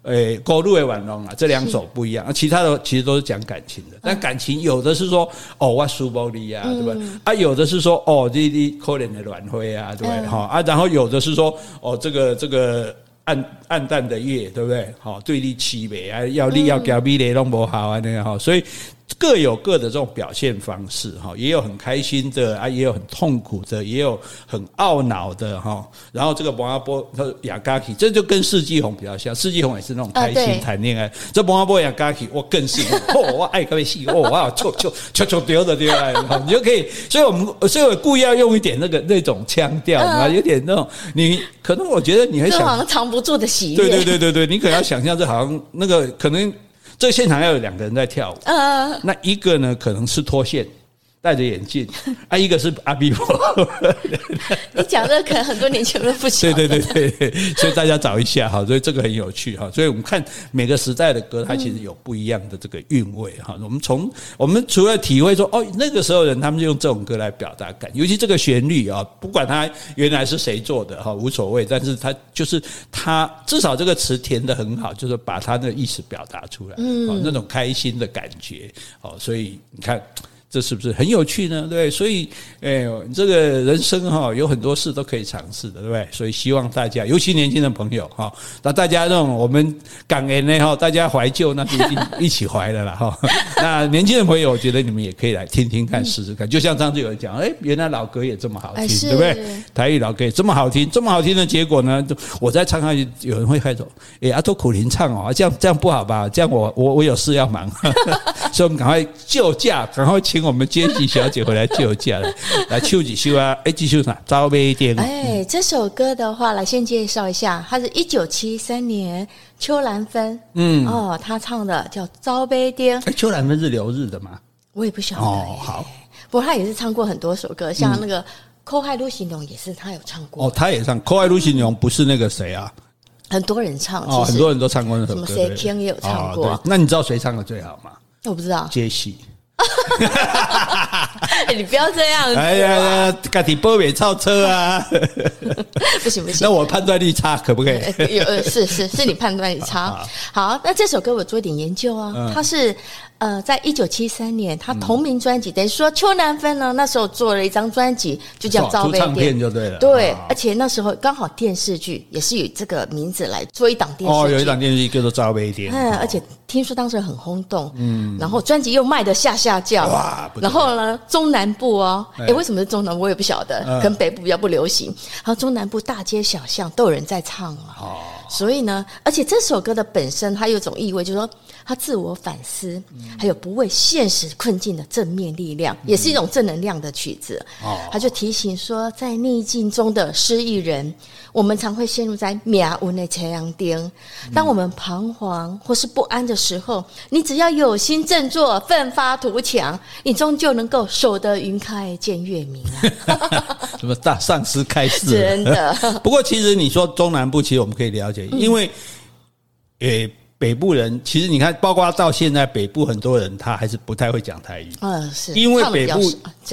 诶，高路的晚龙啊，这两首不一样，啊，其他的其实都是讲感情的，但感情有的是说哦，我输玻璃啊，对不对？啊，有的是说哦，这这可怜的卵灰啊，对不对？哈啊，然后有的是说哦，这个这个暗暗淡的夜，对不对？好，对立凄美啊，要你要给美的弄不好啊，那个哈，所以。各有各的这种表现方式哈，也有很开心的啊，也有很痛苦的，也有很懊恼的哈。然后这个王阿波他雅嘎奇，这就跟四季红比较像。四季红也是那种开心谈恋爱，这王阿波雅嘎奇我更是哦，我爱个戏哦，我要求求求求丢的丢来，你就可以。所以我们所以我故意要用一点那个那种腔调啊，有点那种你可能我觉得你会想，藏不住的喜悦。对对对对对，你可能要想象这好像那个可能。这个现场要有两个人在跳舞，那一个呢可能是脱线。戴着眼镜啊，一个是阿比伯。你讲这个可能很多年前都不晓得。对对对对，所以大家找一下哈，所以这个很有趣哈。所以我们看每个时代的歌，它其实有不一样的这个韵味哈。我们从我们除了体会说哦，那个时候人他们就用这种歌来表达感，尤其这个旋律啊，不管它原来是谁做的哈，无所谓。但是它就是它至少这个词填的很好，就是把它的意思表达出来，嗯，那种开心的感觉哦。所以你看。这是不是很有趣呢？对，所以，哎，这个人生哈，有很多事都可以尝试的，对不对？所以希望大家，尤其年轻的朋友哈，那大家那种我们感恩呢哈，大家怀旧那就一一起怀的了哈。那年轻的朋友，我觉得你们也可以来听听看，试试看。就像上次有人讲，哎，原来老歌也这么好听，对不对？台语老歌也这么好听，这么好听的结果呢，我在唱上去，有人会开口，哎，阿多苦林唱哦，这样这样不好吧？这样我我我有事要忙，所以我们赶快救驾，赶快请我们杰西小姐回来救驾了，来唱几秀啊？哎，几秀啥？招杯店。哎，这首歌的话，来先介绍一下，它是一九七三年邱兰芬，嗯，哦，他唱的叫《招杯店》。哎，邱兰芬是留日的吗？我也不晓得。哦，好。不过他也是唱过很多首歌，像那个《可爱露西龙》也是他有唱过。哦，他也唱《可爱露西龙》，不是那个谁啊？很多人唱，哦，很多人都唱过那首歌。什么谁听也有唱过？那你知道谁唱的最好吗？我不知道。杰西。欸、你不要这样子！哎呀呀，赶紧波尾超车啊！不行不行，那我判断力差，可不可以？有是是是你判断力差。好，那这首歌我做一点研究啊，嗯、它是。呃，在一九七三年，他同名专辑，等于说邱南芬呢，那时候做了一张专辑，就叫《招杯店》，就对了。对，而且那时候刚好电视剧也是以这个名字来做一档电视剧。哦，有一档电视剧叫做《招杯店》。嗯，而且听说当时很轰动。嗯。然后专辑又卖得下下叫。哇！然后呢，中南部哦，哎，为什么是中南部？我也不晓得，可能北部比较不流行。然后中南部大街小巷都有人在唱啊。哦。所以呢，而且这首歌的本身它有种意味，就是说。他自我反思，还有不畏现实困境的正面力量，也是一种正能量的曲子。哦，他就提醒说，在逆境中的失意人，我们常会陷入在渺无的太阳顶。当我们彷徨或是不安的时候，你只要有心振作，奋发图强，你终究能够守得云开见月明啊！什么大上师开示？真的。不过，其实你说中南部，其实我们可以了解，因为，诶。北部人其实你看，包括到现在北部很多人他还是不太会讲台语。嗯，是因为北部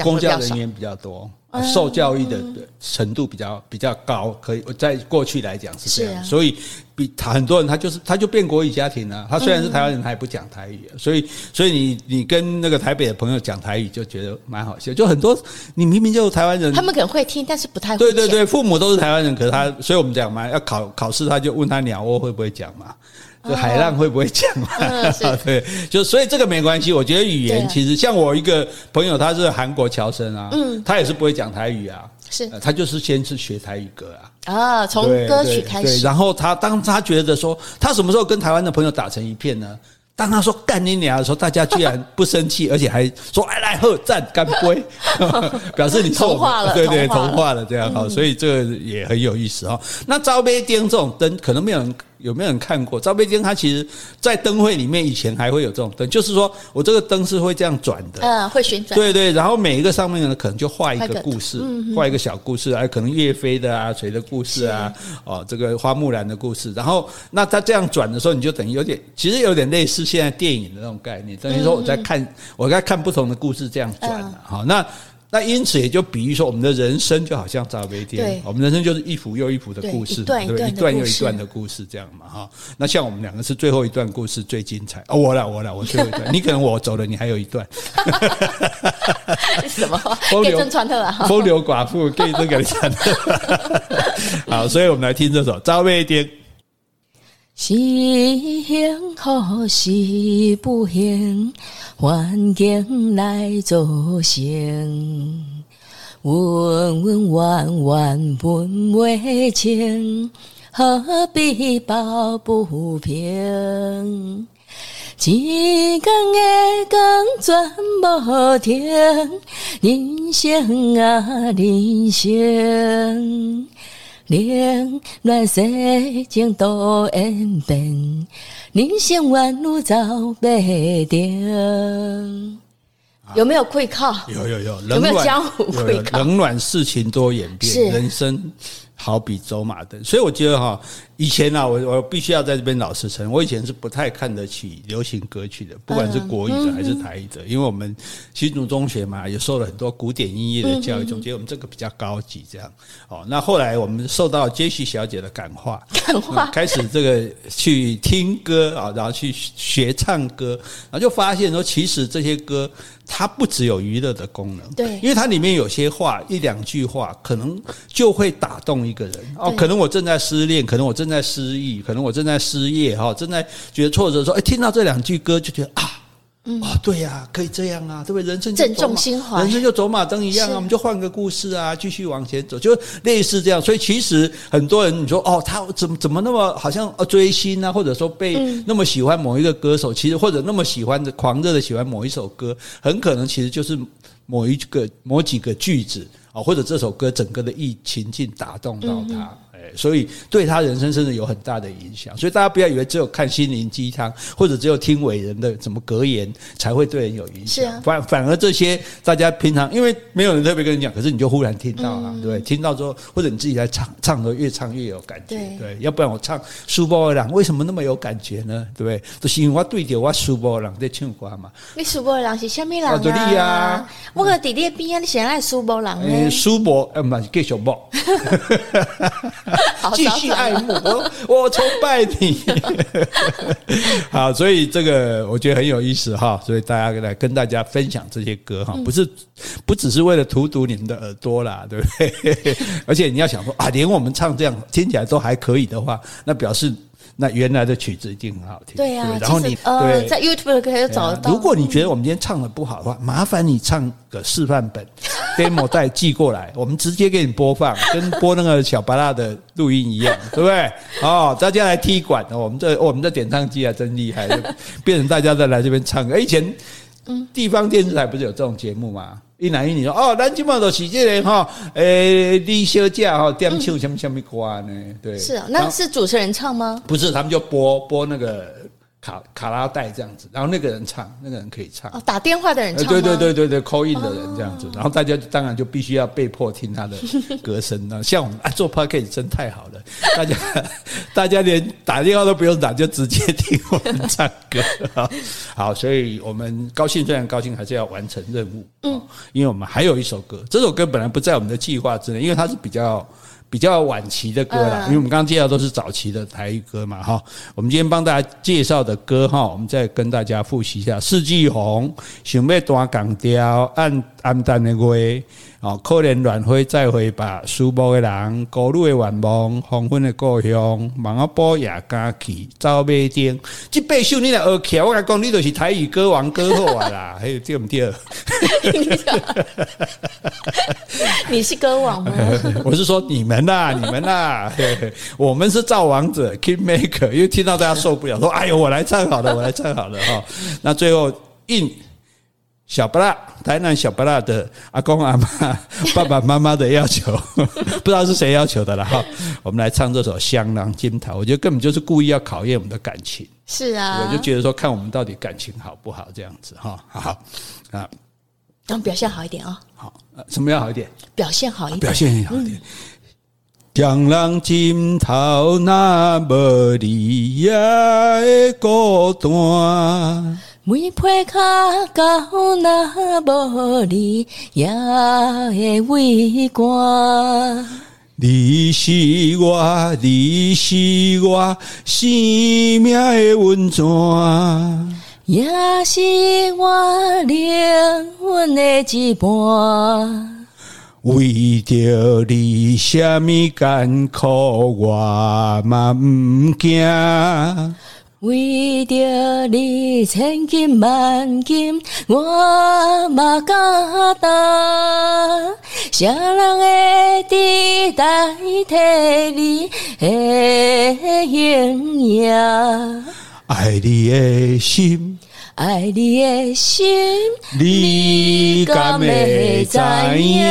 公教人员比较多，受教育的程度比较比较高，可以在过去来讲是这样，所以比他很多人他就是他就变国语家庭了。他虽然是台湾人，他也不讲台语，所以所以你你跟那个台北的朋友讲台语就觉得蛮好笑。就很多你明明就是台湾人，他们可能会听，但是不太会。对对对，父母都是台湾人，可是他，所以我们讲嘛，要考考试，他就问他鸟窝会不会讲嘛。就海浪会不会讲嘛？嗯、对，就所以这个没关系。我觉得语言其实像我一个朋友，他是韩国侨生啊，嗯，他也是不会讲台语啊，是，他就是先是学台语歌啊，啊，从歌曲开始，然后他当他觉得说他什么时候跟台湾的朋友打成一片呢？当他说干你娘的时候，大家居然不生气，而且还说哎来喝赞干杯，表示你同化了，对对，同化了这样哈，所以这个也很有意思哈。那招杯店这种灯，可能没有人。有没有人看过招杯店？它其实，在灯会里面以前还会有这种灯，就是说我这个灯是会这样转的，嗯，会旋转，对对。然后每一个上面呢，可能就画一个故事，画一个小故事，哎，可能岳飞的啊，谁的故事啊，哦，这个花木兰的故事。然后，那它这样转的时候，你就等于有点，其实有点类似现在电影的那种概念，等于说我在看，我在看不同的故事这样转了。好，那。那因此也就比喻说，我们的人生就好像杂杯店，我们人生就是一幅又一幅的故事，对，对，一段又一段的故事这样嘛哈。那像我们两个是最后一段故事最精彩哦，我了我了，我最后一段，你可能我走了，你还有一段。什么？风流传特啊？风流寡妇可以这个传特。好，所以我们来听这首杂杯店。是幸福是不幸，环境来造成。温温婉婉分为情，何必抱不平？一更夜更转无停，人生啊人生。冷暖世情多演变，人生万路走不定。有没有愧靠？有有有，有没有江湖愧靠？冷暖世情多演变，人生好比走马灯。所以我觉得哈。以前啊，我我必须要在这边老实承认，我以前是不太看得起流行歌曲的，不管是国语的还是台语的，因为我们新竹中学嘛，也受了很多古典音乐的教育，总觉得我们这个比较高级，这样。哦，那后来我们受到杰西小姐的感化，感化，开始这个去听歌啊，然后去学唱歌，然后就发现说，其实这些歌它不只有娱乐的功能，对，因为它里面有些话一两句话，可能就会打动一个人。哦，可能我正在失恋，可能我正。正在失意，可能我正在失业哈，正在觉得挫折，说，哎，听到这两句歌就觉得啊，嗯、哦，对呀、啊，可以这样啊，对不对？人生就正中心怀，人生就走马灯一样啊，我们就换个故事啊，继续往前走，就类似这样。所以其实很多人你说哦，他怎么怎么那么好像追星啊，或者说被那么喜欢某一个歌手，其实或者那么喜欢的狂热的喜欢某一首歌，很可能其实就是某一个某几个句子啊，或者这首歌整个的意情境打动到他。嗯所以对他人生真的有很大的影响，所以大家不要以为只有看心灵鸡汤或者只有听伟人的什么格言才会对人有影响。啊，反反而这些大家平常因为没有人特别跟你讲，可是你就忽然听到了，对，听到之后或者你自己在唱，唱的越唱越有感觉。对，要不然我唱苏波尔朗为什么那么有感觉呢？对不对？就是因为我对着我苏波尔朗在唱歌嘛。你苏波尔朗是什么人啊？我个弟弟边啊，你现在苏波尔朗呢？苏波呃，不是继续播。继续爱慕我，我崇拜你。好，所以这个我觉得很有意思哈，所以大家来跟大家分享这些歌哈，不是不只是为了荼毒你们的耳朵啦，对不对？而且你要想说啊，连我们唱这样听起来都还可以的话，那表示。那原来的曲子一定很好听，对呀、啊。然后你呃，在 YouTube 可以找得到。如果你觉得我们今天唱的不好的话，麻烦你唱个示范本，demo 带寄过来，我们直接给你播放，跟播那个小巴拉的录音一样，对不对？哦，大家来踢馆，我们这我们这点唱机啊真厉害，变成大家再来这边唱。以前地方电视台不是有这种节目吗？一男一女说哦，咱今嘛都是这个哈，诶，李小姐哈，点唱什么什么歌呢？对，是啊，那是主持人唱吗？不是，他们就播播那个。卡卡拉带这样子，然后那个人唱，那个人可以唱。哦，打电话的人唱。对对对对对，call in 的人这样子，然后大家当然就必须要被迫听他的 歌声了。像我们啊，做 podcast 真太好了，大家 大家连打电话都不用打，就直接听我们唱歌。好，所以我们高兴，虽然高兴，还是要完成任务。嗯，因为我们还有一首歌，这首歌本来不在我们的计划之内，因为它是比较。比较晚期的歌啦，因为我们刚刚介绍都是早期的台语歌嘛，哈。我们今天帮大家介绍的歌，哈，我们再跟大家复习一下：四季红、想要弹钢调、暗暗淡的月。哦，可怜乱飞再会吧，思慕的人，孤独的愿望，黄昏的故乡，忙阿波也敢去，走马灯。这八首你来学起来，我讲你就是台语歌王歌后啊啦，还有对不对？你是歌王吗？我是说你们呐，你们呐，我们是造王者 King Maker，因为听到大家受不了，说哎呦，我来唱好了，我来唱好了哈。那最后应。小巴拉，台南小巴拉的阿公阿妈、爸爸妈妈的要求，不知道是谁要求的了哈。我们来唱这首《香囊金桃》，我觉得根本就是故意要考验我们的感情。是啊，我就觉得说，看我们到底感情好不好这样子哈。好啊，让表现好一点啊。好，什么要好一点？表现好一点，表现好一点。双人枕头那无你也会孤单，每配卡高那无你也会畏寒。你是我，你是我生命的温泉，也是我灵魂的一半。为着你，什么艰苦我嘛不惊；为着你，千金万金我嘛敢担。啥人会替代替你的形影？爱你的心。爱你的心，你敢会知影？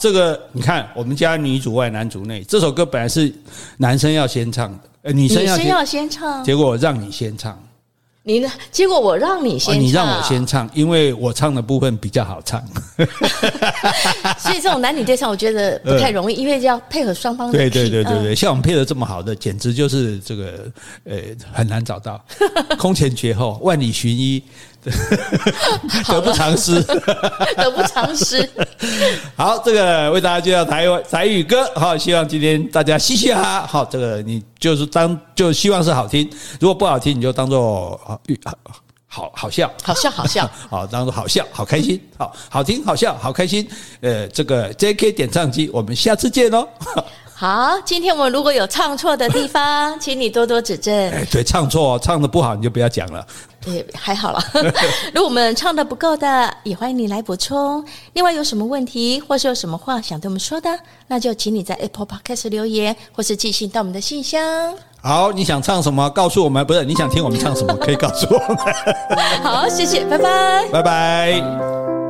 好，这个你看，我们家女主外男主内，这首歌本来是男生要先唱的，呃，女生要先，要先唱，结果我让你先唱。你呢？结果我让你先唱，你让我先唱，因为我唱的部分比较好唱。所以这种男女对唱，我觉得不太容易，因为要配合双方。对对对对对，像我们配的这么好的，简直就是这个呃很难找到，空前绝后，万里寻一。得不偿失，得不偿失。好，这个为大家介绍台湾台语歌，好，希望今天大家嘻嘻哈哈。好，这个你就是当就希望是好听，如果不好听，你就当做好好好笑，好笑好笑，好当做好笑，好开心，好好听，好笑，好开心。呃，这个 JK 点唱机，我们下次见喽。好，今天我们如果有唱错的地方，请你多多指正。哎，对，唱错，唱的不好你就不要讲了。对，还好了。如果我们唱的不够的，也欢迎你来补充。另外有什么问题，或是有什么话想对我们说的，那就请你在 Apple Podcast 留言，或是寄信到我们的信箱。好，你想唱什么？告诉我们。不是，你想听我们唱什么？可以告诉我们。好，谢谢，拜拜，拜拜。